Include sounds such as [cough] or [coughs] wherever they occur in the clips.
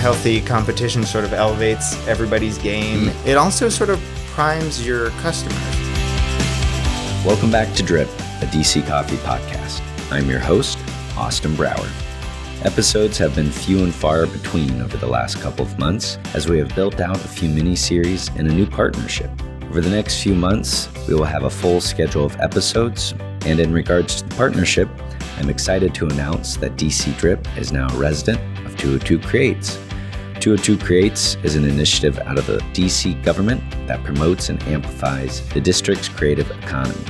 Healthy competition sort of elevates everybody's game. It also sort of primes your customers. Welcome back to Drip, a DC Coffee podcast. I'm your host, Austin Brower. Episodes have been few and far between over the last couple of months as we have built out a few mini series and a new partnership. Over the next few months, we will have a full schedule of episodes, and in regards to the partnership, I'm excited to announce that DC Drip is now a resident of 202 Creates. 202 Creates is an initiative out of the DC government that promotes and amplifies the district's creative economy.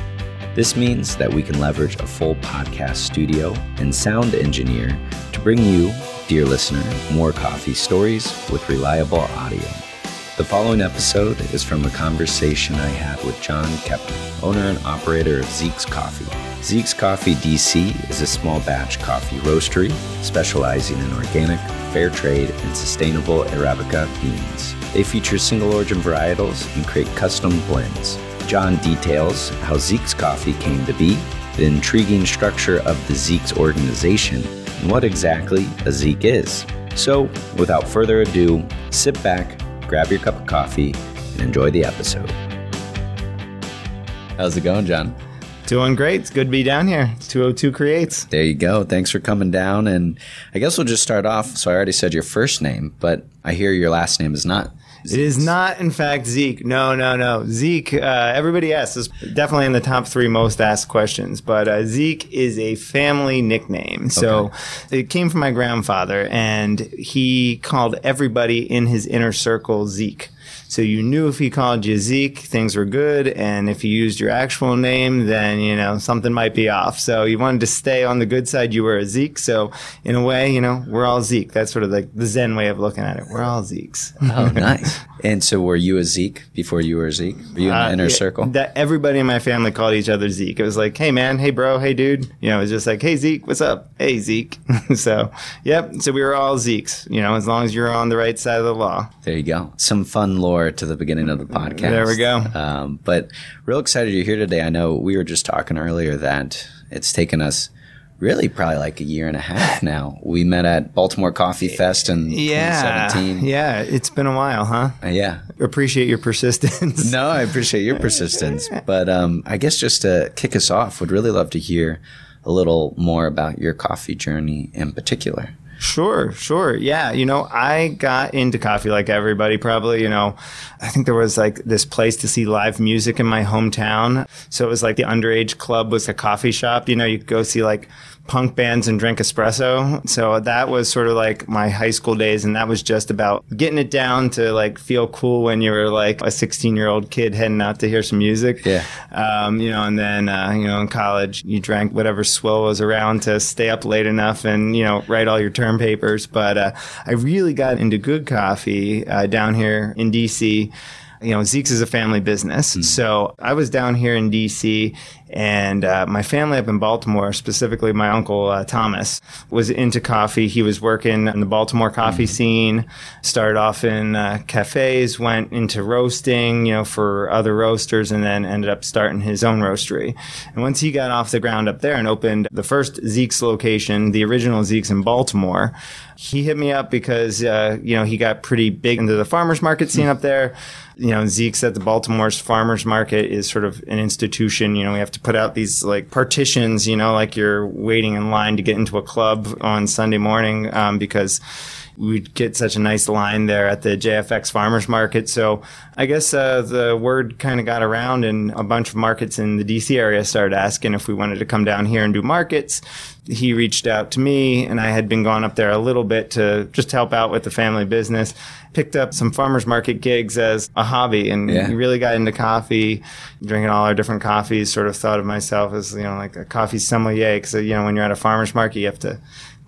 This means that we can leverage a full podcast studio and sound engineer to bring you, dear listener, more coffee stories with reliable audio. The following episode is from a conversation I had with John Kepner, owner and operator of Zeke's Coffee. Zeke's Coffee DC is a small batch coffee roastery specializing in organic, fair trade, and sustainable Arabica beans. They feature single origin varietals and create custom blends. John details how Zeke's Coffee came to be, the intriguing structure of the Zeke's organization, and what exactly a Zeke is. So, without further ado, sit back, grab your cup of coffee, and enjoy the episode. How's it going, John? Doing great. It's good to be down here. It's 202 Creates. There you go. Thanks for coming down. And I guess we'll just start off. So I already said your first name, but I hear your last name is not. It is not, in fact, Zeke. No, no, no. Zeke, uh, everybody asks, is definitely in the top three most asked questions, but uh, Zeke is a family nickname. So Okay. it came from my grandfather, and he called everybody in his inner circle Zeke. So you knew if he called you Zeke, things were good, and if he used your actual name, then you know something might be off. So you wanted to stay on the good side. You were a Zeke. So in a way, you know, we're all Zeke. That's sort of like the Zen way of looking at it. We're all Zekes. [laughs] Oh, nice. and so were you a Zeke before you were a Zeke? Were you in the Uh, inner yeah, circle? That everybody in my family called each other Zeke. It was like, hey man, hey bro, hey dude. You know, it was just like, hey Zeke, what's up? Hey Zeke. [laughs] so, yep. So we were all Zekes. You know, as long as you're on the right side of the law. There you go. Some fun lore to the beginning of the podcast. There we go. Um, but real excited you're here today. I know we were just talking earlier that it's taken us really probably like a year and a half now. We met at Baltimore Coffee Fest in Yeah. 2017. Yeah. It's been a while, huh? Uh, yeah. Appreciate your persistence. No, I appreciate your persistence. But um, I guess just to kick us off, would really love to hear a little more about your coffee journey in particular. Sure, sure. Yeah. You know, I got into coffee like everybody probably. You know, I think there was like this place to see live music in my hometown. So it was like the underage club was a coffee shop. You know, you go see like punk bands and drink espresso. So that was sort of like my high school days. And that was just about getting it down to like feel cool when you were like a 16 year old kid heading out to hear some music. Yeah. Um, you know, and then, uh, you know, in college, you drank whatever swill was around to stay up late enough and, you know, write all your term papers. But uh, I really got into good coffee uh, down here in DC. You know, Zeke's is a family business. So I was down here in DC and uh, my family up in Baltimore, specifically my uncle uh, Thomas, was into coffee. He was working in the Baltimore coffee scene, started off in uh, cafes, went into roasting, you know, for other roasters, and then ended up starting his own roastery. And once he got off the ground up there and opened the first Zeke's location, the original Zeke's in Baltimore, he hit me up because, uh, you know, he got pretty big into the farmers market scene up there. You know, Zeke's at the Baltimore's farmers market is sort of an institution. You know, we have to put out these like partitions, you know, like you're waiting in line to get into a club on Sunday morning um, because we'd get such a nice line there at the JFX farmers market. So I guess uh, the word kind of got around, and a bunch of markets in the DC area started asking if we wanted to come down here and do markets. He reached out to me, and I had been gone up there a little bit to just help out with the family business. Picked up some farmers market gigs as a hobby, and Yeah. really got into coffee, drinking all our different coffees. Sort of thought of myself as you know like a coffee sommelier, because you know when you're at a farmers market, you have to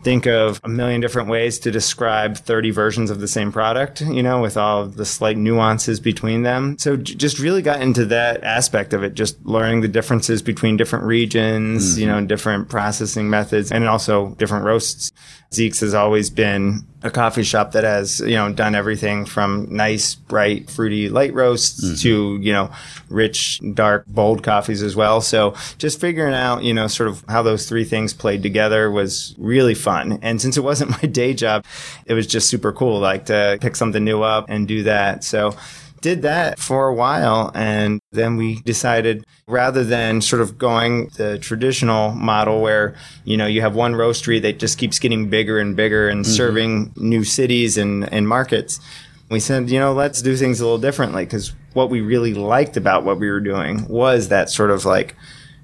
think of a million different ways to describe 30 versions of the same product, you know, with all the slight nuances between them. So j- just really got into that aspect of it, just learning the differences between different regions, you mm-hmm. know, different processing methods and also different roasts. Zeke's has always been a coffee shop that has you know done everything from nice bright fruity light roasts mm-hmm. to you know rich dark bold coffees as well. So just figuring out you know sort of how those three things played together was really fun. And since it wasn't [laughs] my day job it was just super cool like to pick something new up and do that. So did that for a while. And then we decided rather than sort of going the traditional model where, you know, you have one roastery that just keeps getting bigger and bigger and mm-hmm. serving new cities and, and markets, we said, you know, let's do things a little differently because what we really liked about what we were doing was that sort of like,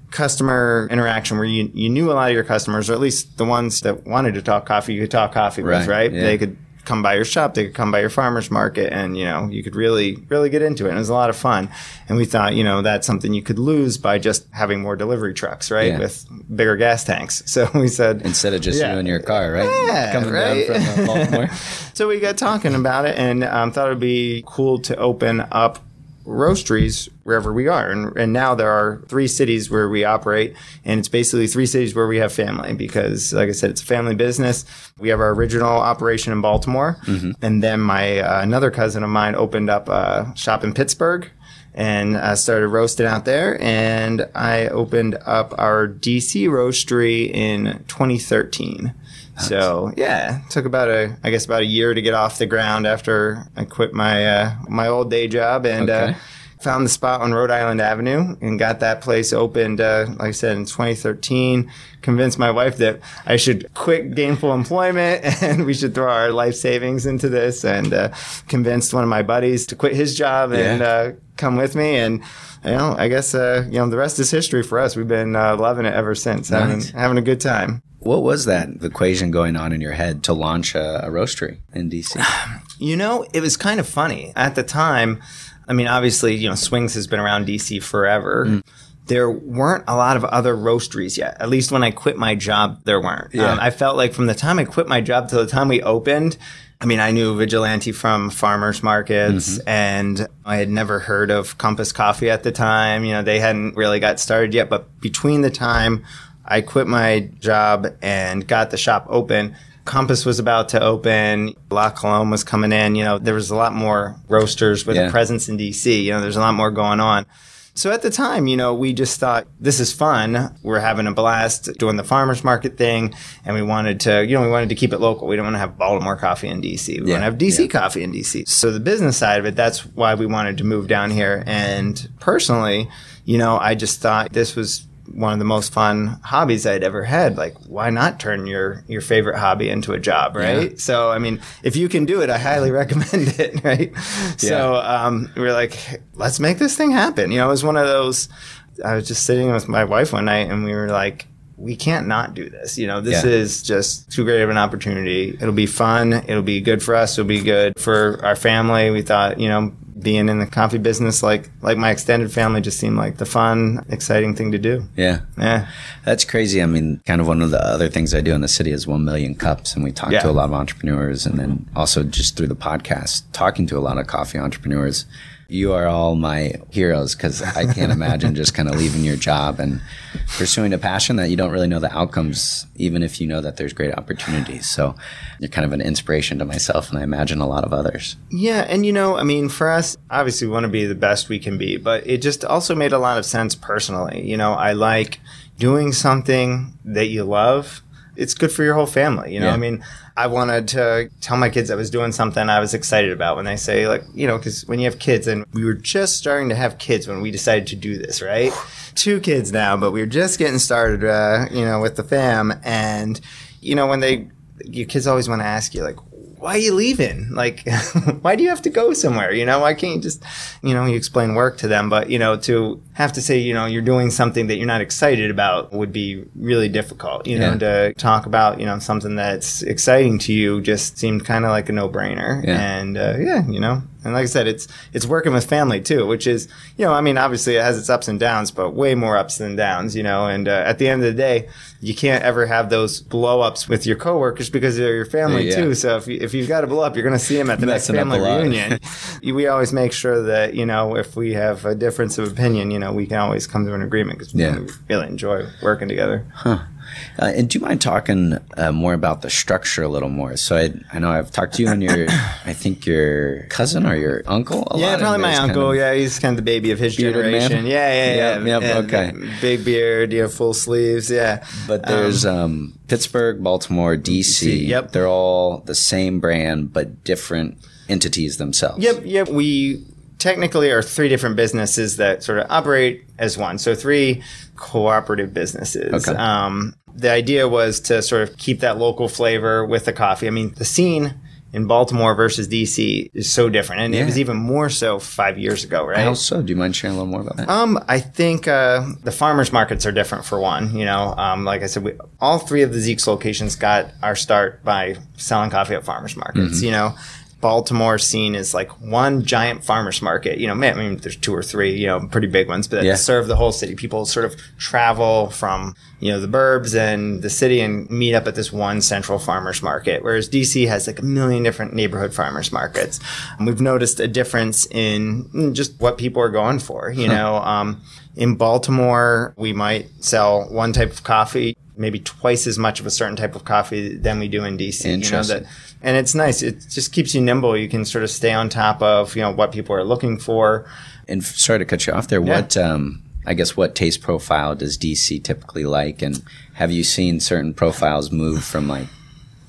customer interaction where you, you knew a lot of your customers, or at least the ones that wanted to talk coffee, you could talk coffee right. with, right? Yeah. They could come by your shop, they could come by your farmer's market, and you know you could really really get into it. And it was a lot of fun. And we thought you know that's something you could lose by just having more delivery trucks, right, yeah. with bigger gas tanks. [laughs] So we said instead of just yeah, you in your car, right, yeah, coming right? down from uh, Baltimore. [laughs] so we got talking about it and um, thought it'd be cool to open up roasteries wherever we are. And, and now there are three cities where we operate, and it's basically three cities where we have family because, like I said, it's a family business. We have our original operation in Baltimore, mm-hmm. and then my uh, another cousin of mine opened up a shop in Pittsburgh. And I started roasting out there, and I opened up our DC roastery in 2013. So yeah, took about a I guess about a year to get off the ground after I quit my uh, my old day job and uh, okay. uh, found the spot on Rhode Island Avenue and got that place opened. Uh, like I said in 2013, convinced my wife that I should quit gainful employment [laughs] and we should throw our life savings into this, and uh, convinced one of my buddies to quit his job and yeah. Uh, come with me and you know, I guess uh, you know the rest is history for us. We've been uh, loving it ever since, having having a good time. What was that equation going on in your head to launch a, a roastery in DC? [sighs] You know, it was kind of funny at the time. I mean, obviously, you know, Swings has been around DC forever. Mm. There weren't a lot of other roasteries yet. At least when I quit my job, there weren't. Yeah. Um, I felt like from the time I quit my job to the time we opened, I mean, I knew Vigilante from farmers markets mm-hmm. and I had never heard of Compass Coffee at the time. You know, they hadn't really got started yet, but between the time I quit my job and got the shop open. Compass was about to open. La Colombe was coming in. You know, there was a lot more roasters with yeah. a presence in DC. You know, there's a lot more going on. So at the time, you know, we just thought this is fun. We're having a blast doing the farmers market thing, and we wanted to, you know, we wanted to keep it local. We don't want to have Baltimore coffee in DC. We yeah, want to have DC yeah. coffee in DC. So the business side of it, that's why we wanted to move down here. And personally, you know, I just thought this was one of the most fun hobbies I'd ever had. Like, why not turn your your favorite hobby into a job, right? Yeah. So, I mean, if you can do it, I highly [laughs] recommend it, right? Yeah. So, um, we are like, let's make this thing happen. You know, it was one of those. I was just sitting with my wife one night, and we were like, we can't not do this. You know, this yeah. is just too great of an opportunity. It'll be fun. It'll be good for us. It'll be good for our family. We thought, you know, being in the coffee business, like like my extended family, just seemed like the fun, exciting thing to do. Yeah, yeah, that's crazy. I mean, kind of one of the other things I do in the city is one million cups, and we talk yeah. to a lot of entrepreneurs, and then also just through the podcast, talking to a lot of coffee entrepreneurs you are all my heroes because I can't imagine just kind of leaving your job and pursuing a passion that you don't really know the outcomes, even if you know that there's great opportunities. So you're kind of an inspiration to myself and I imagine a lot of others. Yeah. And you know, I mean, for us, obviously we want to be the best we can be, but it just also made a lot of sense personally. You know, I like doing something that you love it's good for your whole family. You know, yeah. I mean, I wanted to tell my kids I was doing something I was excited about when they say, like, you know, because when you have kids, and we were just starting to have kids when we decided to do this, right? [sighs] Two kids now, but we were just getting started, uh, you know, with the fam. And, you know, when they, your kids always want to ask you, like, why are you leaving? Like, [laughs] why do you have to go somewhere? You know, why can't you just, you know, you explain work to them? But, you know, to have to say, you know, you're doing something that you're not excited about would be really difficult. You know, to talk about, you know, something that's exciting to you just seemed kind of like a no brainer. Yeah. And, uh, yeah, you know, and like I said, it's it's working with family too, which is you know I mean obviously it has its ups and downs, but way more ups than downs, you know. And uh, at the end of the day, you can't ever have those blow ups with your coworkers because they're your family yeah. too. So if you, if you've got to blow up, you're going to see them at the next family reunion. [laughs] we always make sure that you know if we have a difference of opinion, you know we can always come to an agreement because yeah. we really enjoy working together. Huh. Uh, and do you mind talking uh, more about the structure a little more? So I, I know I've talked to you and your, [coughs] I think your cousin or your uncle. A yeah, probably my uncle. kind of- yeah, he's kind of the baby of his Bearded man? generation. Yeah, yeah, yeah. Yep, yep, okay. Big beard, you know, full sleeves. Yeah. But there's um, Pittsburgh, Baltimore, DC. Yep. They're all the same brand, but different entities themselves. Yep, yep. We technically are three different businesses that sort of operate as one. So three cooperative businesses. Okay. Um, the idea was to sort of keep that local flavor with the coffee. I mean, the scene in Baltimore versus DC is so different, and Yeah. it was even more so five years ago, right? How so? Do you mind sharing a little more about that? Um, I think uh, the farmers markets are different for one. You know, um, like I said, we, all three of the Zeke's locations got our start by selling coffee at farmers markets. You know, Baltimore scene is like one giant farmers market. You know, I mean, there's two or three, you know, pretty big ones, but Yeah. that serve the whole city. People sort of travel from you know the burbs and the city and meet up at this one central farmers market. Whereas DC has like a million different neighborhood farmers markets. And we've noticed a difference in mm, just what people are going for. You know, um, in Baltimore, we might sell one type of coffee, maybe twice as much of a certain type of coffee than we do in DC. You know, that, and it's nice. It just keeps you nimble. You can sort of stay on top of you know what people are looking for. And sorry to cut you off there. Yeah. What, um, I guess, what taste profile does DC typically like? And have you seen certain profiles move from like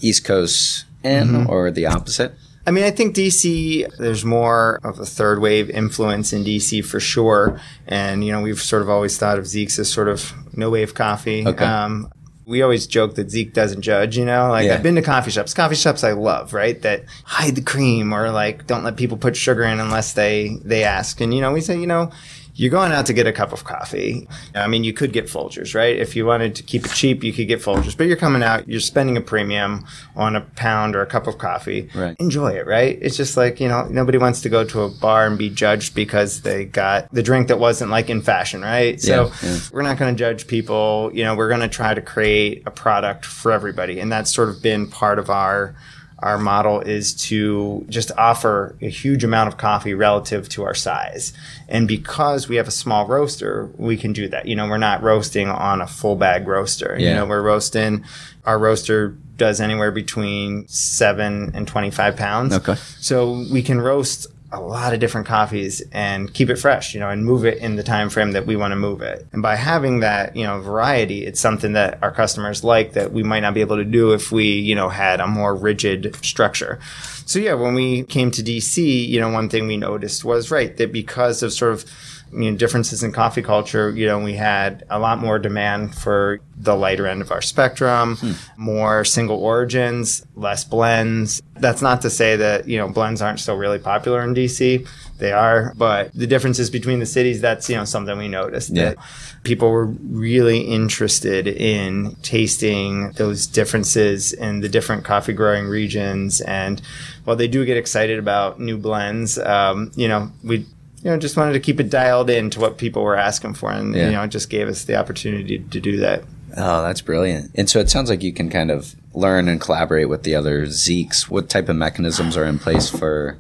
East Coast in Mm-hmm. or the opposite? I mean, I think DC, there's more of a third wave influence in DC for sure. And, you know, we've sort of always thought of Zeke's as sort of no wave coffee. Okay. Um, we always joke that Zeke doesn't judge, you know? Like, Yeah. I've been to coffee shops. Coffee shops I love, right? That hide the cream or, like, don't let people put sugar in unless they, they ask. And, you know, we say, you know, you're going out to get a cup of coffee. I mean, you could get Folgers, right? If you wanted to keep it cheap, you could get Folgers. But you're coming out, you're spending a premium on a pound or a cup of coffee. Right. Enjoy it, right? It's just like, you know, nobody wants to go to a bar and be judged because they got the drink that wasn't like in fashion, right? So Yeah, yeah. we're not going to judge people. You know, we're going to try to create a product for everybody. And that's sort of been part of our our model is to just offer a huge amount of coffee relative to our size. And because we have a small roaster, we can do that. You know, we're not roasting on a full bag roaster. Yeah. You know, we're roasting our roaster does anywhere between 7 and 25 pounds. Okay. So we can roast a lot of different coffees and keep it fresh, you know, and move it in the time frame that we want to move it. And by having that, you know, variety, it's something that our customers like that we might not be able to do if we, you know, had a more rigid structure. So yeah, when we came to DC, you know, one thing we noticed was right that because of sort of you know, differences in coffee culture, you know, we had a lot more demand for the lighter end of our spectrum, more single origins, less blends. That's not to say that, you know, blends aren't still really popular in DC. They are, but the differences between the cities, that's, you know, something we noticed Yeah. that people were really interested in tasting those differences in the different coffee growing regions. And while they do get excited about new blends, um, you know, we you know, just wanted to keep it dialed in to what people were asking for, and Yeah. you know, it just gave us the opportunity to do that. Oh, that's brilliant. And so it sounds like you can kind of learn and collaborate with the other Zekes. What type of mechanisms are in place for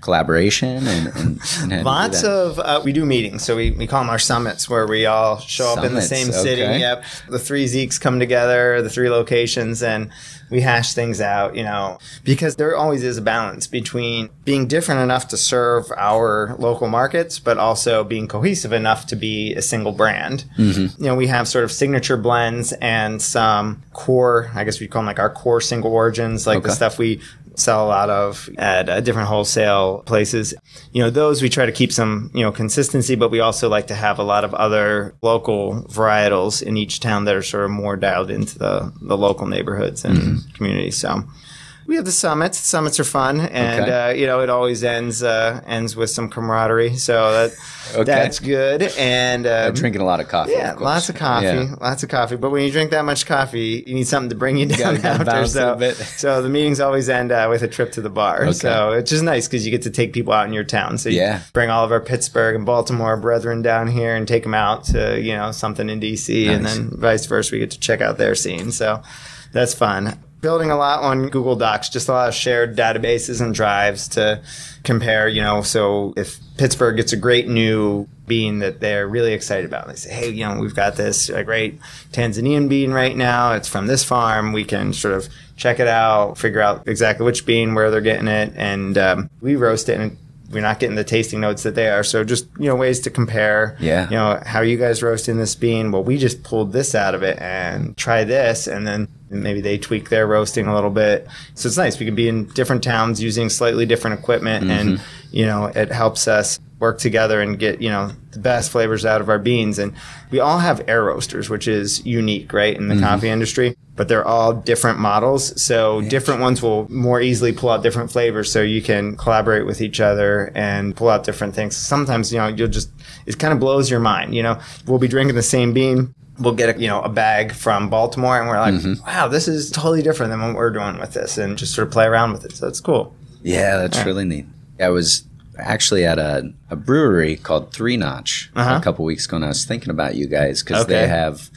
collaboration and, and, and how do you do [laughs] Lots of uh, we do meetings, so we, we call them our summits, where we all show up in the same city. okay. Yep, the three Zekes come together, the three locations, and we hash things out. You know, because there always is a balance between being different enough to serve our local markets, but also being cohesive enough to be a single brand. Mm-hmm. You know, we have sort of signature blends and some core. I guess we call them like our core single origins, like the stuff we sell a lot of at uh, different wholesale places. You know, those we try to keep some, you know, consistency, but we also like to have a lot of other local varietals in each town that are sort of more dialed into the, the local neighborhoods and Mm-hmm. communities. So we have the summits. Summits are fun, and Okay. uh, you know it always ends uh, ends with some camaraderie. So that Okay. that's good. And um, drinking a lot of coffee. yeah, of lots of coffee, Yeah. lots of coffee. But when you drink that much coffee, you need something to bring you down gotta after. So, bit. [laughs] so the meetings always end uh, with a trip to the bar. Okay. So it's just nice because you get to take people out in your town. So you Yeah. bring all of our Pittsburgh and Baltimore brethren down here and take them out to you know something in DC, and then vice versa. We get to check out their scene. So that's fun. Building a lot on Google Docs, just a lot of shared databases and drives to compare, you know, so if Pittsburgh gets a great new bean that they're really excited about, they say, hey, you know, we've got this a great Tanzanian bean right now. It's from this farm. We can sort of check it out, figure out exactly which bean, where they're getting it, and um, we roast it and we're not getting the tasting notes that they are. So just you know ways to compare. Yeah. You know how are you guys roasting this bean? Well, we just pulled this out of it and try this, and then maybe they tweak their roasting a little bit. So it's nice. We can be in different towns using slightly different equipment, and mm-hmm. you know it helps us work together and get you know the best flavors out of our beans. And we all have air roasters, which is unique, right, in the mm-hmm. coffee industry. But they're all different models, so different ones will more easily pull out different flavors. So you can collaborate with each other and pull out different things. Sometimes you know you'll just it kind of blows your mind. You know, we'll be drinking the same bean. We'll get a, you know a bag from Baltimore, and we're like, mm-hmm. "Wow, this is totally different than what we're doing with this," and just sort of play around with it. So it's cool. Yeah, that's really neat. I was actually at a, a brewery called Three Notch Uh-huh. a couple weeks ago, and I was thinking about you guys because Okay. they have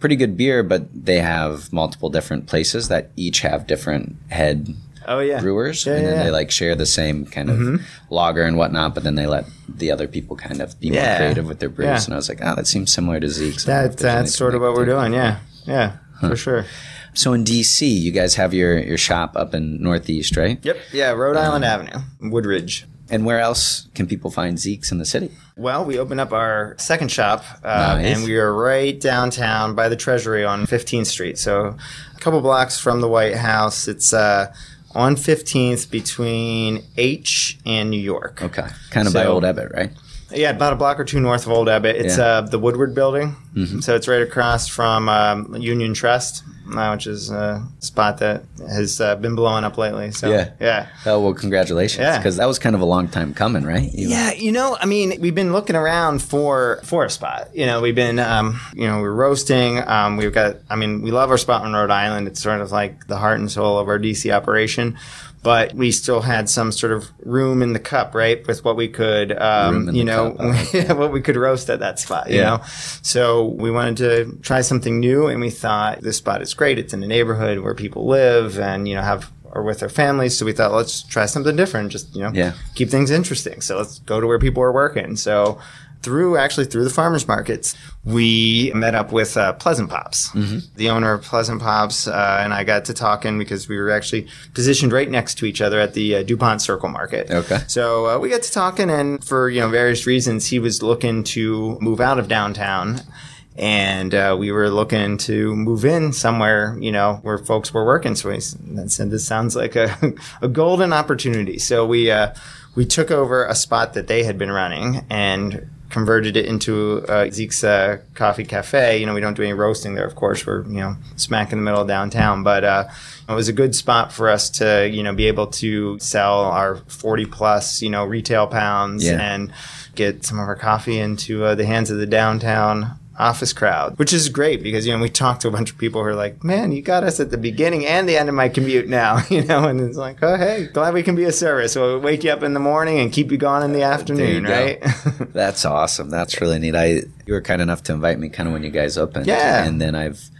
pretty good beer, but they have multiple different places that each have different head Oh yeah, brewers, Yeah, and then yeah, they. Mm-hmm. like share the same kind of lager and whatnot, but then they let the other people kind of be more creative with their brews. Yeah. And I was like, oh, that seems similar to Zeke's. That, that's sort of what we're doing. Yeah, yeah, for sure. So in DC, you guys have your your shop up in Northeast, right? Yep. Yeah, Rhode Island Avenue, Woodridge. And where else can people find Zeke's in the city? Well, we opened up our second shop, uh, Nice. and we are right downtown by the Treasury on 15th Street. So, a couple blocks from the White House. It's uh, on 15th between H and New York. Okay, kind of by Old Ebbitt, right? Yeah, about a block or two north of Old Ebbitt. It's Yeah. uh, the Woodward Building. So it's right across from um, Union Trust, which is a spot that has uh, been blowing up lately. So Yeah. yeah. Oh well, congratulations! Yeah. because that was kind of a long time coming, right? You- Yeah, you know, I mean, we've been looking around for for a spot. You know, we've been, um, you know, we're roasting. Um, we've got, I mean, we love our spot on Rhode Island. It's sort of like the heart and soul of our DC operation. But we still had some sort of room in the cup, right, with what we could, um, you know, cup, [laughs] I like what we could roast at that spot. You Yeah. know, so we wanted to try something new, and we thought this spot is great. It's in a neighborhood where people live, and you know, have are with their families. So we thought, let's try something different. Just you know, Yeah. keep things interesting. So let's go to where people are working. So through actually through the farmers markets, we met up with uh, Pleasant Pops, the owner of Pleasant Pops, uh, and I got to talking because we were actually positioned right next to each other at the uh, Dupont Circle Market. Okay. So uh, we got to talking, and for you know various reasons, he was looking to move out of downtown. And uh, we were looking to move in somewhere, you know, where folks were working. So we said, "This sounds like a, [laughs] a golden opportunity." So we uh, we took over a spot that they had been running and converted it into uh, Zeke's uh, Coffee Cafe. You know, we don't do any roasting there, of course. We're you know smack in the middle of downtown, but uh, it was a good spot for us to you know be able to sell our forty plus you know retail pounds Yeah. and get some of our coffee into uh, the hands of the downtown office crowd, which is great because you know we talked to a bunch of people who are like, "Man, you got us at the beginning and the end of my commute now," [laughs] you know, and it's like, "Oh, hey, glad we can be a service. We'll wake you up in the morning and keep you going in the afternoon, right?" That's awesome. That's really neat. I you were kind enough to invite me kind of when you guys opened. Yeah. And then I've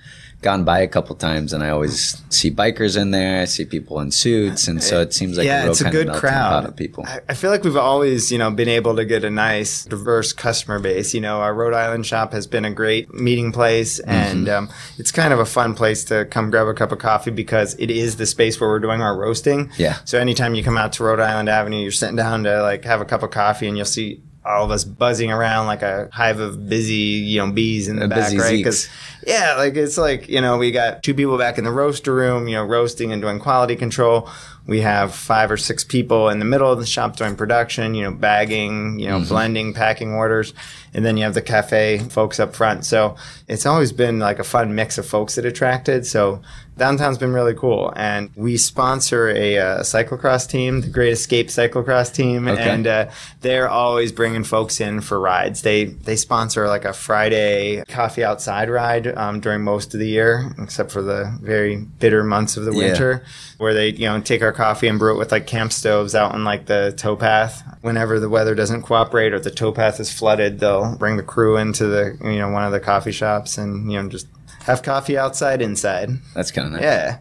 gone by a couple times and I always see bikers in there. I see people in suits, and so it seems like yeah, a real it's a good of melting pot crowd of people. I, feel like we've always, you know, been able to get a nice, diverse customer base. You know, our Rhode Island shop has been a great meeting place, Mm-hmm. and um, it's kind of a fun place to come grab a cup of coffee because it is the space where we're doing our roasting. Yeah. So anytime you come out to Rhode Island Avenue, you're sitting down to like have a cup of coffee, and you'll see all of us buzzing around like a hive of busy, you know, bees in the uh, A back, busy right? Because yeah, like it's like, you know, we got two people back in the roaster room, you know, roasting and doing quality control. We have five or six people in the middle of the shop doing production, you know, bagging, you know, mm-hmm. blending, packing orders. And then you have the cafe folks up front. So it's always been like a fun mix of folks that attracted. So downtown's been really cool. And we sponsor a, uh cyclocross team, the Great Escape cyclocross team. Okay. And uh, they're always bringing folks in for rides. They they sponsor like a Friday coffee outside ride um, during most of the year, except for the very bitter months of the Yeah. winter, where they you know take our coffee and brew it with like camp stoves out on like the towpath. Whenever the weather doesn't cooperate or the towpath is flooded, they'll bring the crew into the you know one of the coffee shops and you know just have coffee outside, inside. That's kind of nice. Yeah.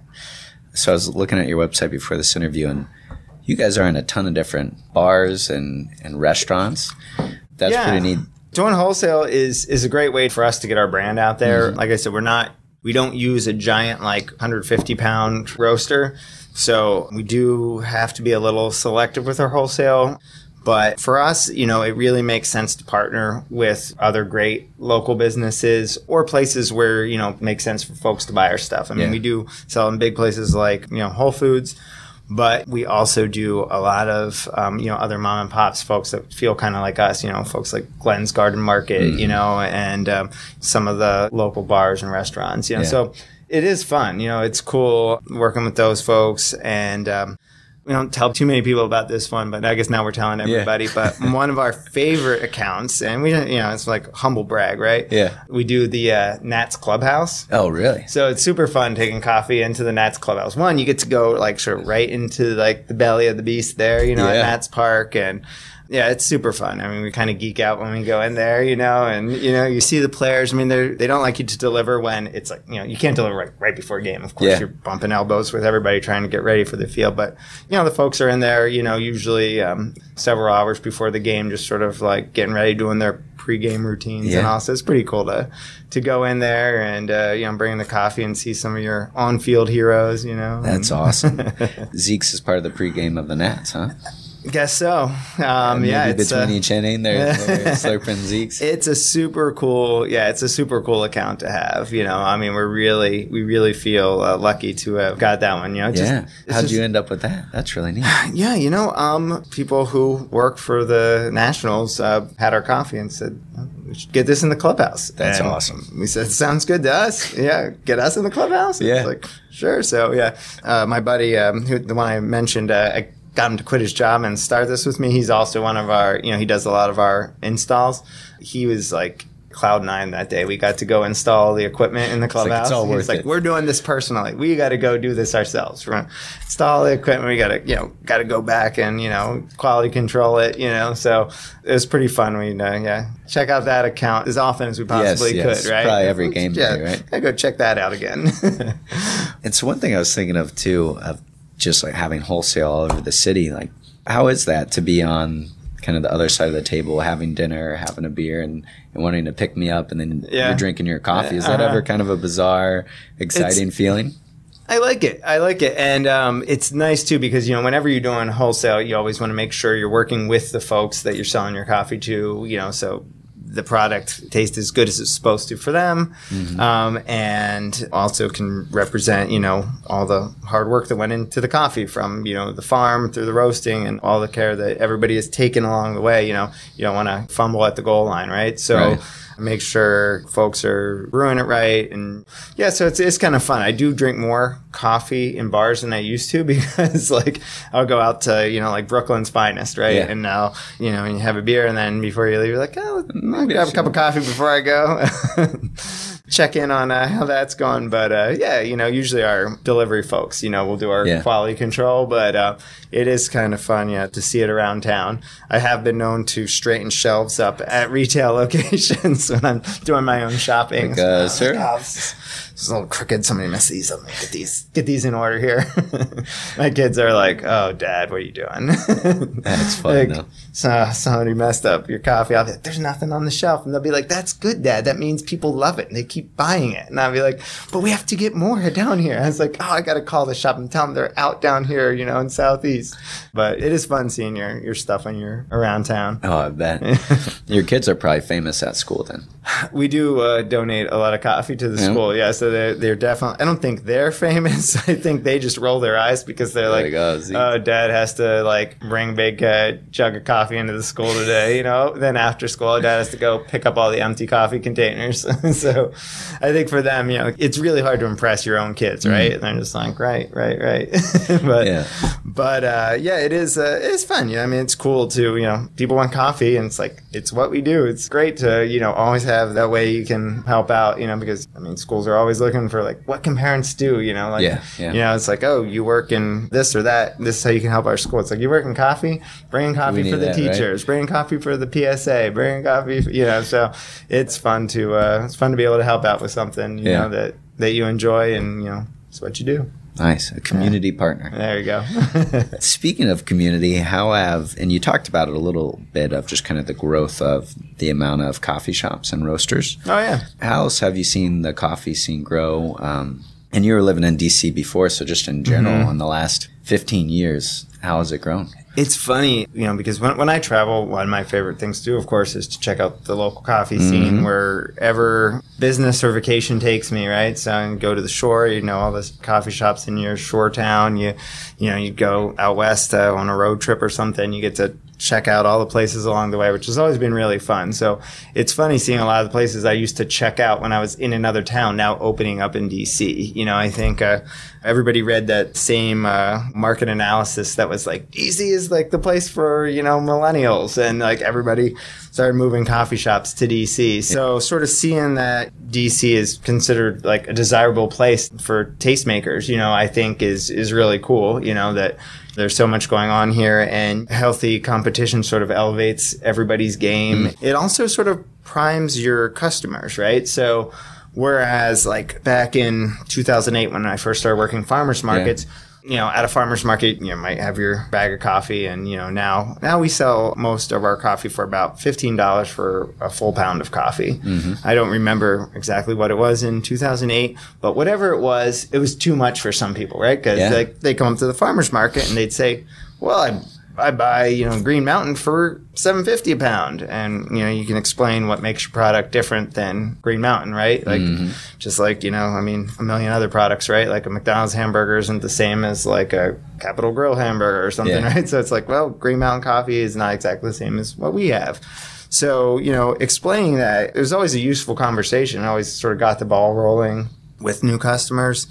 So I was looking at your website before this interview, and you guys are in a ton of different bars and, and restaurants. That's Yeah. pretty neat. Doing wholesale is is a great way for us to get our brand out there. Mm-hmm. Like I said, we're not we don't use a giant like 150 pound roaster, so we do have to be a little selective with our wholesale. But for us, you know, it really makes sense to partner with other great local businesses or places where, you know, it makes sense for folks to buy our stuff. I mean, Yeah. we do sell in big places like, you know, Whole Foods, but we also do a lot of um, you know other mom and pops folks that feel kind of like us you know folks like glen's garden market Mm-hmm. you know and um, some of the local bars and restaurants you know Yeah. so it is fun you know it's cool working with those folks and um, we don't tell too many people about this one, but I guess now we're telling everybody. [laughs] But one of our favorite accounts, and we, you know, it's like humble brag, right? Yeah. We do the uh, Nats Clubhouse. Oh, really? So it's super fun taking coffee into the Nats clubhouse. One, you get to go like sort of right into like the belly of the beast there, you know, Yeah. at Nats Park, and yeah, it's super fun. I mean, we kind of geek out when we go in there, you know, and you know, you see the players. I mean, they they don't like you to deliver when it's like you know you can't deliver right, right before a game. Of course, Yeah. you're bumping elbows with everybody trying to get ready for the field, but you know, the folks are in there, you know, usually um, several hours before the game, just sort of like getting ready, doing their pregame routines and Yeah. all. So it's pretty cool to to go in there and uh, you know bring the coffee and see some of your on field heroes. You know, That's awesome. [laughs] Zeke's is part of the pregame of the Nats, huh? Guess so. Um, yeah, between uh, each inning, they're [laughs] slurping Zeke's. it's a super cool yeah it's a super cool account to have you know i mean we're really we really feel uh, lucky to have got that one you know just- yeah. How'd just- you end up with that? That's really neat. [sighs] yeah you know um people who work for the nationals uh, had our coffee and said oh, we should get this in the clubhouse That's And awesome. we said sounds good to us yeah get us in the clubhouse Yeah. It's like sure so yeah uh, my buddy um, who, the one i mentioned uh, I, got him to quit his job and start this with me. He's also one of our, you know, he does a lot of our installs. He was like cloud nine that day. We got to go install the equipment in the clubhouse. it's all He's worth like, it. we're doing this personally. We got to go do this ourselves. We're gonna install the equipment. We got to, you know, got to go back and you know quality control it. You know, so it was pretty fun. We, uh, yeah, check out that account as often as we possibly yes. could. Right? Probably every game [laughs] yeah, day, right? I go check that out again. [laughs] And so one thing I was thinking of too, of just like having wholesale all over the city, like how is that to be on kind of the other side of the table, having dinner, having a beer, and, and wanting to pick me up, and then Yeah. you're drinking your coffee? Is that Uh-huh. ever kind of a bizarre, exciting feeling? I like it. I like it, and um, it's nice too because you know whenever you're doing wholesale, you always want to make sure you're working with the folks that you're selling your coffee to. You know, so the product tastes as good as it's supposed to for them, um, and also can represent you know all the hard work that went into the coffee from you know the farm through the roasting and all the care that everybody has taken along the way. You know, you don't want to fumble at the goal line, right? So Right. Make sure folks are brewing it right. And yeah so it's, it's kind of fun. I do drink more coffee in bars than i used to [laughs] because like i'll go out to you know like brookland's finest right? Yeah. and now you know and you have a beer and then before you leave you're like oh i'll grab a cup of coffee before i go [laughs] check in on uh, how that's going but uh, yeah you know usually our delivery folks you know we'll do our Yeah. quality control but uh, it is kind of fun yeah to see it around town i have been known to straighten shelves up at retail [laughs] locations when i'm doing my own shopping Like, uh, sir? This, is, this is a little crooked somebody messed these up. Get these get these in order here. [laughs] My kids are like oh dad what are you doing? [laughs] That's fun, like, so somebody messed up your coffee i'll be like there's nothing on the shelf. And they'll be like that's good dad. That means people love it and they keep buying it. And i'll be like but we have to get more down here. I was like oh i gotta call the shop and tell them they're out down here you know in southeast. But it is fun seeing your, your stuff when you're around town. Oh, I bet. [laughs] Your kids are probably famous at school then. we do uh, donate a lot of coffee to the Yeah. school. Yeah, so they're, they're definitely. I don't think they're [laughs] famous. I think they just roll their eyes because they're like, oh, "Oh, Dad has to like bring big uh, jug of coffee into the school today." You know. Then after school, Dad has to go pick up all the empty coffee containers. [laughs] so, I think for them, you know, it's really hard to impress your own kids, right? And they're just like, "Right, right, right." [laughs] but Yeah. but uh, yeah, it is. Uh, it's fun. You know, I mean, it's cool to you know, people want coffee, and it's like it's what we do. It's great to you know always have that way you can help out. You know, because I mean, schools are always looking for like what can parents do, you know, like Yeah, yeah. you know, it's like, oh, you work in this or that. This is how you can help our school. It's like you work in coffee, bringing coffee for the that, right? teachers, bringing coffee for the PSA, bringing coffee, for, you know. So it's fun to uh, it's fun to be able to help out with something, you Yeah. know, that that you enjoy and you know it's what you do. Nice, a community partner. There you go. [laughs] Speaking of community, how have and you talked about it a little bit of just kind of the growth of the amount of coffee shops and roasters. oh yeah. How else have you seen the coffee scene grow? Um, and you were living in DC before, so just in general, Mm-hmm. in the last 15 years, how has it grown? It's funny, you know, because when, when I travel, one of my favorite things to do, of course, is to check out the local coffee scene wherever business or vacation takes me, right? So I go to the shore, you know, all the coffee shops in your shore town. You, you know, you go out west uh, on a road trip or something, you get to check out all the places along the way, which has always been really fun. So it's funny seeing a lot of the places I used to check out when I was in another town now opening up in DC. You know, I think uh, everybody read that same uh, market analysis that was like DC is like the place for you know millennials, and like everybody started moving coffee shops to DC. So sort of seeing that DC is considered like a desirable place for tastemakers, you know, I think is is really cool. You know that there's so much going on here, and healthy competition sort of elevates everybody's game. It also sort of primes your customers, right? So, whereas like back in 2008 when I first started working farmers markets. You know, at a farmer's market, you might have your bag of coffee, and you know now now we sell most of our coffee for about fifteen dollars for a full pound of coffee. Mm-hmm. I don't remember exactly what it was in 2008, but whatever it was, it was too much for some people, right? Because Yeah. like they come up to the farmer's market and they'd say, "Well, I I buy you know Green Mountain for seven fifty a pound," and you know you can explain what makes your product different than Green Mountain, right? Like mm-hmm. just like you know, I mean, a million other products, right? Like a McDonald's hamburger isn't the same as like a Capital Grille hamburger or something, Yeah. right? [laughs] So it's like, well, Green Mountain coffee is not exactly the same as what we have. So, you know, explaining that it was always a useful conversation. I always sort of got the ball rolling with new customers.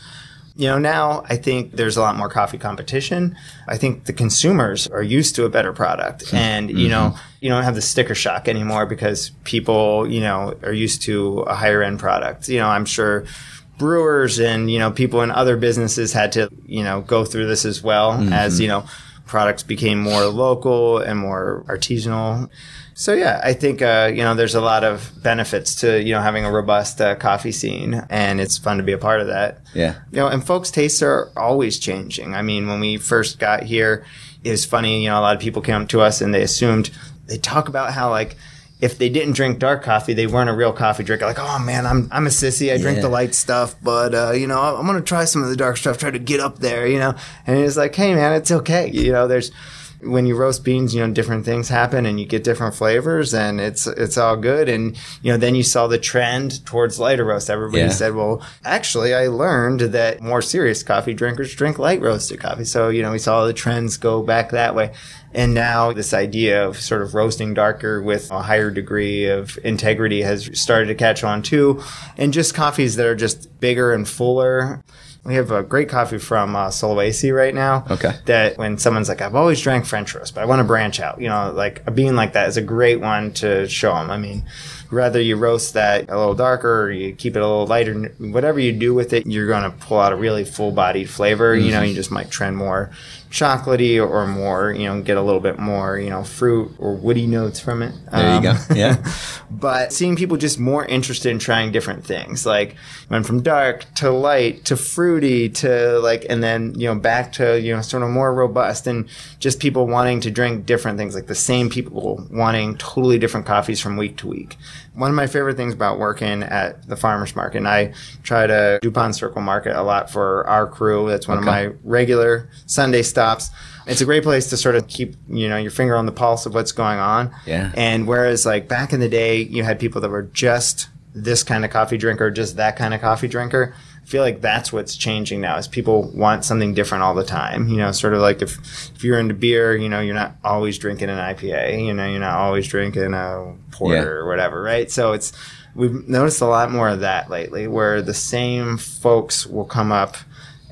You know, now I think there's a lot more coffee competition. I think the consumers are used to a better product. Hmm. And, you mm-hmm. know, you don't have the sticker shock anymore because people, you know, are used to a higher end product. You know, I'm sure brewers and, you know, people in other businesses had to, you know, go through this as well mm-hmm. as, you know, products became more local and more artisanal. So yeah, I think uh, you know there's a lot of benefits to you know having a robust uh, coffee scene, and it's fun to be a part of that. Yeah. You know, and folks' tastes are always changing. I mean, when we first got here, it was funny. You know, a lot of people came up to us and they assumed they talk about how like if they didn't drink dark coffee, they weren't a real coffee drinker. Like, oh man, I'm I'm a sissy. I drink Yeah. the light stuff, but uh, you know, I'm gonna try some of the dark stuff. Try to get up there, you know. And it's like, hey man, it's okay. You know, there's when you roast beans, you know, different things happen and you get different flavors and it's it's all good. And you know, then you saw the trend towards lighter roast. Everybody Yeah. said, well, actually, I learned that more serious coffee drinkers drink light roasted coffee. So you know, we saw the trends go back that way. And now this idea of sort of roasting darker with a higher degree of integrity has started to catch on too. And just coffees that are just bigger and fuller. We have a great coffee from uh, Sulawesi right now. Okay. That when someone's like, I've always drank French roast, but I want to branch out, you know, like a bean like that is a great one to show them. I mean, rather you roast that a little darker or you keep it a little lighter, whatever you do with it, you're going to pull out a really full bodied flavor. You know, you just might trend more chocolatey or more, you know, get a little bit more, you know, fruit or woody notes from it. There you go. Um, yeah. [laughs] but seeing people just more interested in trying different things, like went from dark to light to fruity to like, and then, you know, back to, you know, sort of more robust and just people wanting to drink different things, like the same people wanting totally different coffees from week to week. One of my favorite things about working at the farmer's market, and I try to DuPont Circle Market a lot for our crew. That's one Okay. of my regular Sunday stops. It's a great place to sort of keep, you know, your finger on the pulse of what's going on. Yeah. And whereas like back in the day, you had people that were just this kind of coffee drinker, just that kind of coffee drinker. Feel like that's what's changing now is people want something different all the time. You know, sort of like if if you're into beer, you know, you're not always drinking an IPA, you know, you're not always drinking a porter Yeah. or whatever, right? So it's we've noticed a lot more of that lately where the same folks will come up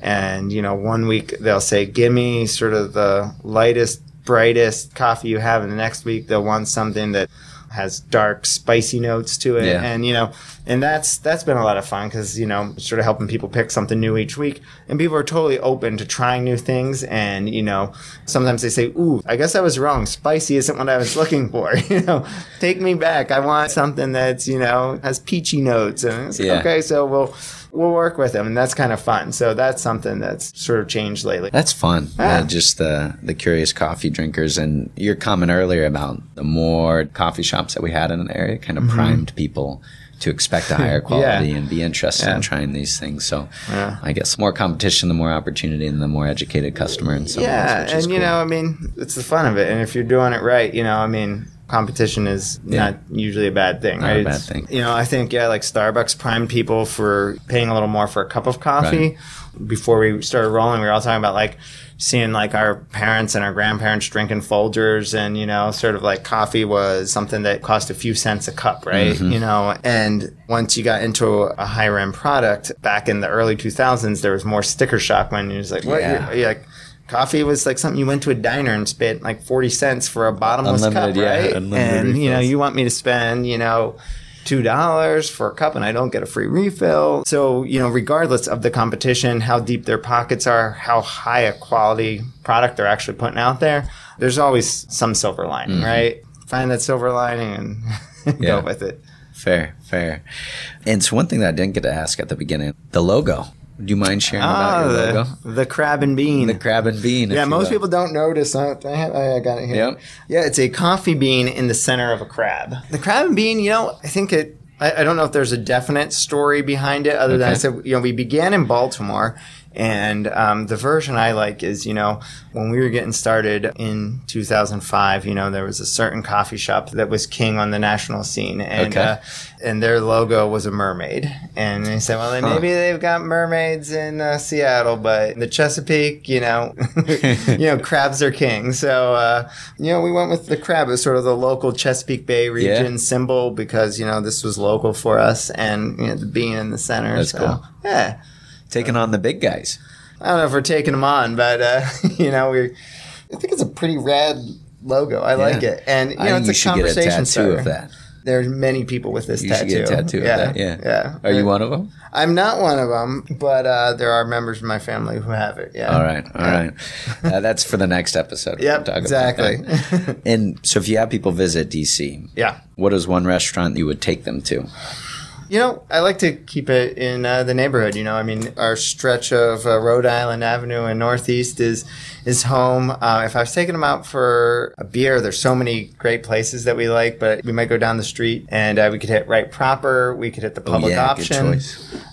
and you know one week they'll say give me sort of the lightest brightest coffee you have and the next week they'll want something that has dark, spicy notes to it, Yeah. and you know, and that's that's been a lot of fun because you know, sort of helping people pick something new each week, and people are totally open to trying new things, and you know, sometimes they say, "Ooh, I guess I was wrong. Spicy isn't what I was [laughs] looking for." [laughs] you know, take me back. I want something that's you know has peachy notes, and it's like, Yeah. okay, so we'll. We'll work with them, and that's kind of fun. So that's something that's sort of changed lately. That's fun. Yeah. Uh, just the the curious coffee drinkers and your comment earlier about the more coffee shops that we had in an area kind of primed people to expect a higher [laughs] quality and be interested in trying these things. So Yeah. I guess more competition, the more opportunity, and the more educated customer. And so yeah, which and you know, I mean, it's the fun of it. And if you're doing it right, you know, I mean, competition is Yeah. not usually a bad thing, Not a right? bad It's- thing. You know, I think yeah, like Starbucks primed people for paying a little more for a cup of coffee. Before we started rolling, we were all talking about like seeing like our parents and our grandparents drinking Folgers, and you know, sort of like coffee was something that cost a few cents a cup, right? Mm-hmm. You know, and once you got into a higher end product back in the early 2000s, there was more sticker shock when you was like, what? Yeah. You're, you're like coffee was like something you went to a diner and spent like 40 cents for a bottomless Unlimited, cup yeah, right unlimited and you know you want me to spend you know two dollars for a cup and i don't get a free refill so you know regardless of the competition how deep their pockets are how high a quality product they're actually putting out there there's always some silver lining right find that silver lining and [laughs] Mm-hmm. Yeah. go with it Fair, fair. And so one thing that I didn't get to ask at the beginning, the logo. Do you mind sharing about your Ah, logo? the, the crab and bean The crab and bean. Yeah, most will. people don't notice. I, I, have, I got it here. Yep. Yeah, it's a coffee bean in the center of a crab. The crab and bean, you know, I think it. I, I don't know if there's a definite story behind it, other than I said, you know, we began in Baltimore, and um, the version I like is, you know, when we were getting started in 2005, you know, there was a certain coffee shop that was king on the national scene, and Okay. uh, and their logo was a mermaid, and they said, well, then Huh. maybe they've got mermaids in uh, Seattle, but in the Chesapeake, you know, [laughs] you know, [laughs] crabs are king. So, uh, you know, we went with the crab as sort of the local Chesapeake Bay region Yeah. symbol because you know this was local for us, and you know, the bean in the center. That's so, cool. Yeah, Taking on the big guys. I don't know if we're taking them on, but uh, [laughs] you know, we. I think it's a pretty rad logo. I like it, and you know, think it's you a should get a conversation of that. There's many people with this You tattoo. should get a tattoo of that. Yeah. yeah. Are you one of them? I'm not one of them, but uh, there are members of my family who have it. Yeah. All right, all right. Uh, that's for the next episode. Yep, exactly. and so, if you have people visit DC, yeah. what is one restaurant you would take them to? You know, I like to keep it in uh, the neighborhood. You know, I mean, our stretch of uh, Rhode Island Avenue and Northeast is is home. Uh, if I was taking them out for a beer, there's so many great places that we like, but we might go down the street and uh, we could hit right proper. We could hit the public Oh, yeah, option.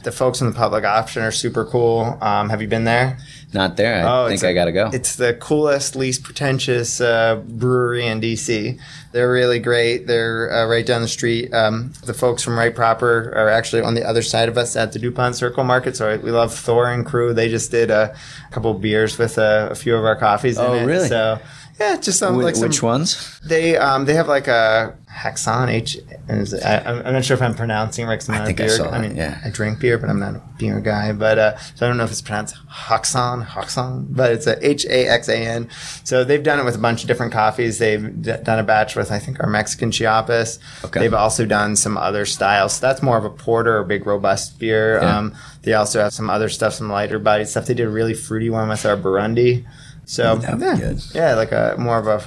The folks in the public option are super cool. Um, have you been there? Not there. I Oh, think I gotta go. It's the coolest, least pretentious uh, brewery in DC. They're really great. They're uh, right down the street. Um, the folks from Right Proper are actually on the other side of us at the DuPont Circle Market. So we love Thor and crew. They just did a couple beers with uh, a few of our coffees. Oh, in it. really? So yeah, just some Wh- like some, which ones? They um, they have like a Haxan H. and is it- I, I'm I'm not sure if I'm pronouncing it right. 'cause I'm I not think a I beer. saw that, mean, yeah. I drink beer, but I'm not a beer guy. But uh, so I don't know if it's pronounced Haxan, Haxan, but it's a H A X A N. So they've done it with a bunch of different coffees. They've d- done a batch with I think our Mexican Chiapas. Okay. They've also done some other styles. So that's more of a porter or big robust beer. Yeah. Um, they also have some other stuff, some lighter bodied stuff. They did a really fruity one with our Burundi. So yeah, yeah, like a more of a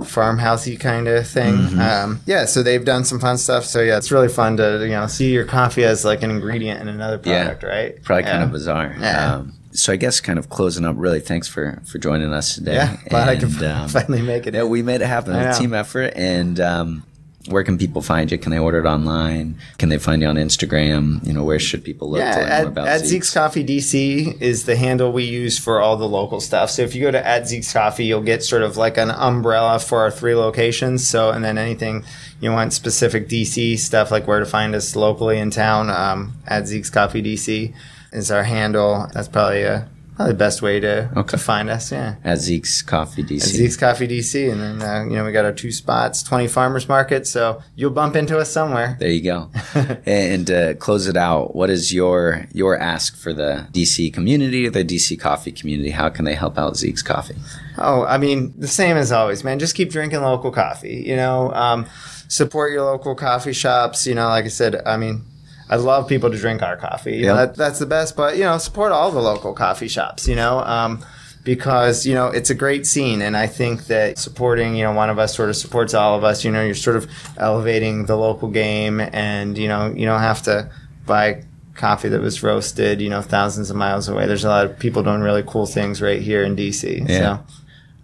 farmhousey kind of thing. Mm-hmm. Um, yeah, so they've done some fun stuff. So yeah, it's really fun to you know see your coffee as like an ingredient in another Yeah. product, right? Probably yeah. kind of bizarre. Yeah. Um, so I guess kind of closing up. Really, thanks for for joining us today. Yeah, glad I could um, [laughs] finally make it. Yeah, we made it happen. A team effort. And um, where can people find you? Can they order it online? Can they find you on Instagram? You know, where should people look yeah, to learn at, more about at Zeke's? Zeke's Coffee DC is the handle we use for all the local stuff. So if you go to at Zeke's Coffee, you'll get sort of like an umbrella for our three locations. So and then anything you want specific DC stuff like where to find us locally in town, um, at Zeke's Coffee DC is our handle. That's probably uh probably the best way to, Okay. to find us. Yeah. At Zeke's Coffee DC. At Zeke's Coffee DC, and then uh, you know we got our two spots, twenty farmers market. So you'll bump into us somewhere. There you go. [laughs] and to close it out, what is your your ask for the DC community the DC coffee community? How can they help out Zeke's Coffee? Oh, I mean, the same as always, man. Just keep drinking local coffee. You know, um, support your local coffee shops. You know, like I said, I mean, I love people to drink our coffee. Yep. that, that's the best. But you know, support all the local coffee shops. You know. Um, because you know it's a great scene and i think that supporting you know one of us sort of supports all of us you know you're sort of elevating the local game and you know you don't have to buy coffee that was roasted you know thousands of miles away there's a lot of people doing really cool things right here in dc Yeah. so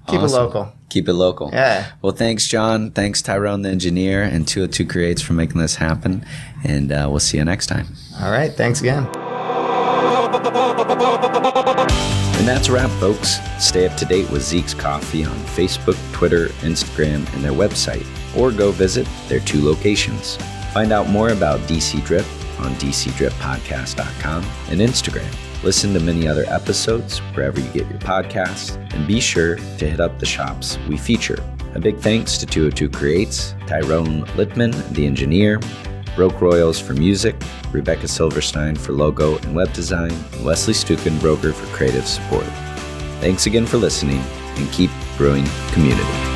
keep Awesome. it local Keep it local. Yeah. Well, thanks, John. Thanks, Tyrone, the engineer, and 202 Creates for making this happen. And uh, we'll see you next time. all right thanks again And that's a wrap, folks. Stay up to date with Zeke's Coffee on Facebook, Twitter, Instagram, and their website, or go visit their two locations. Find out more about DC Drip on dcdrippodcast.com and Instagram. Listen to many other episodes wherever you get your podcasts, and be sure to hit up the shops we feature. A big thanks to 202 Creates, Tyrone Littman, the engineer, Broke Royals for music, Rebecca Silverstein for logo and web design, and Wesley Stuken Broker for creative support. Thanks again for listening and keep brewing community.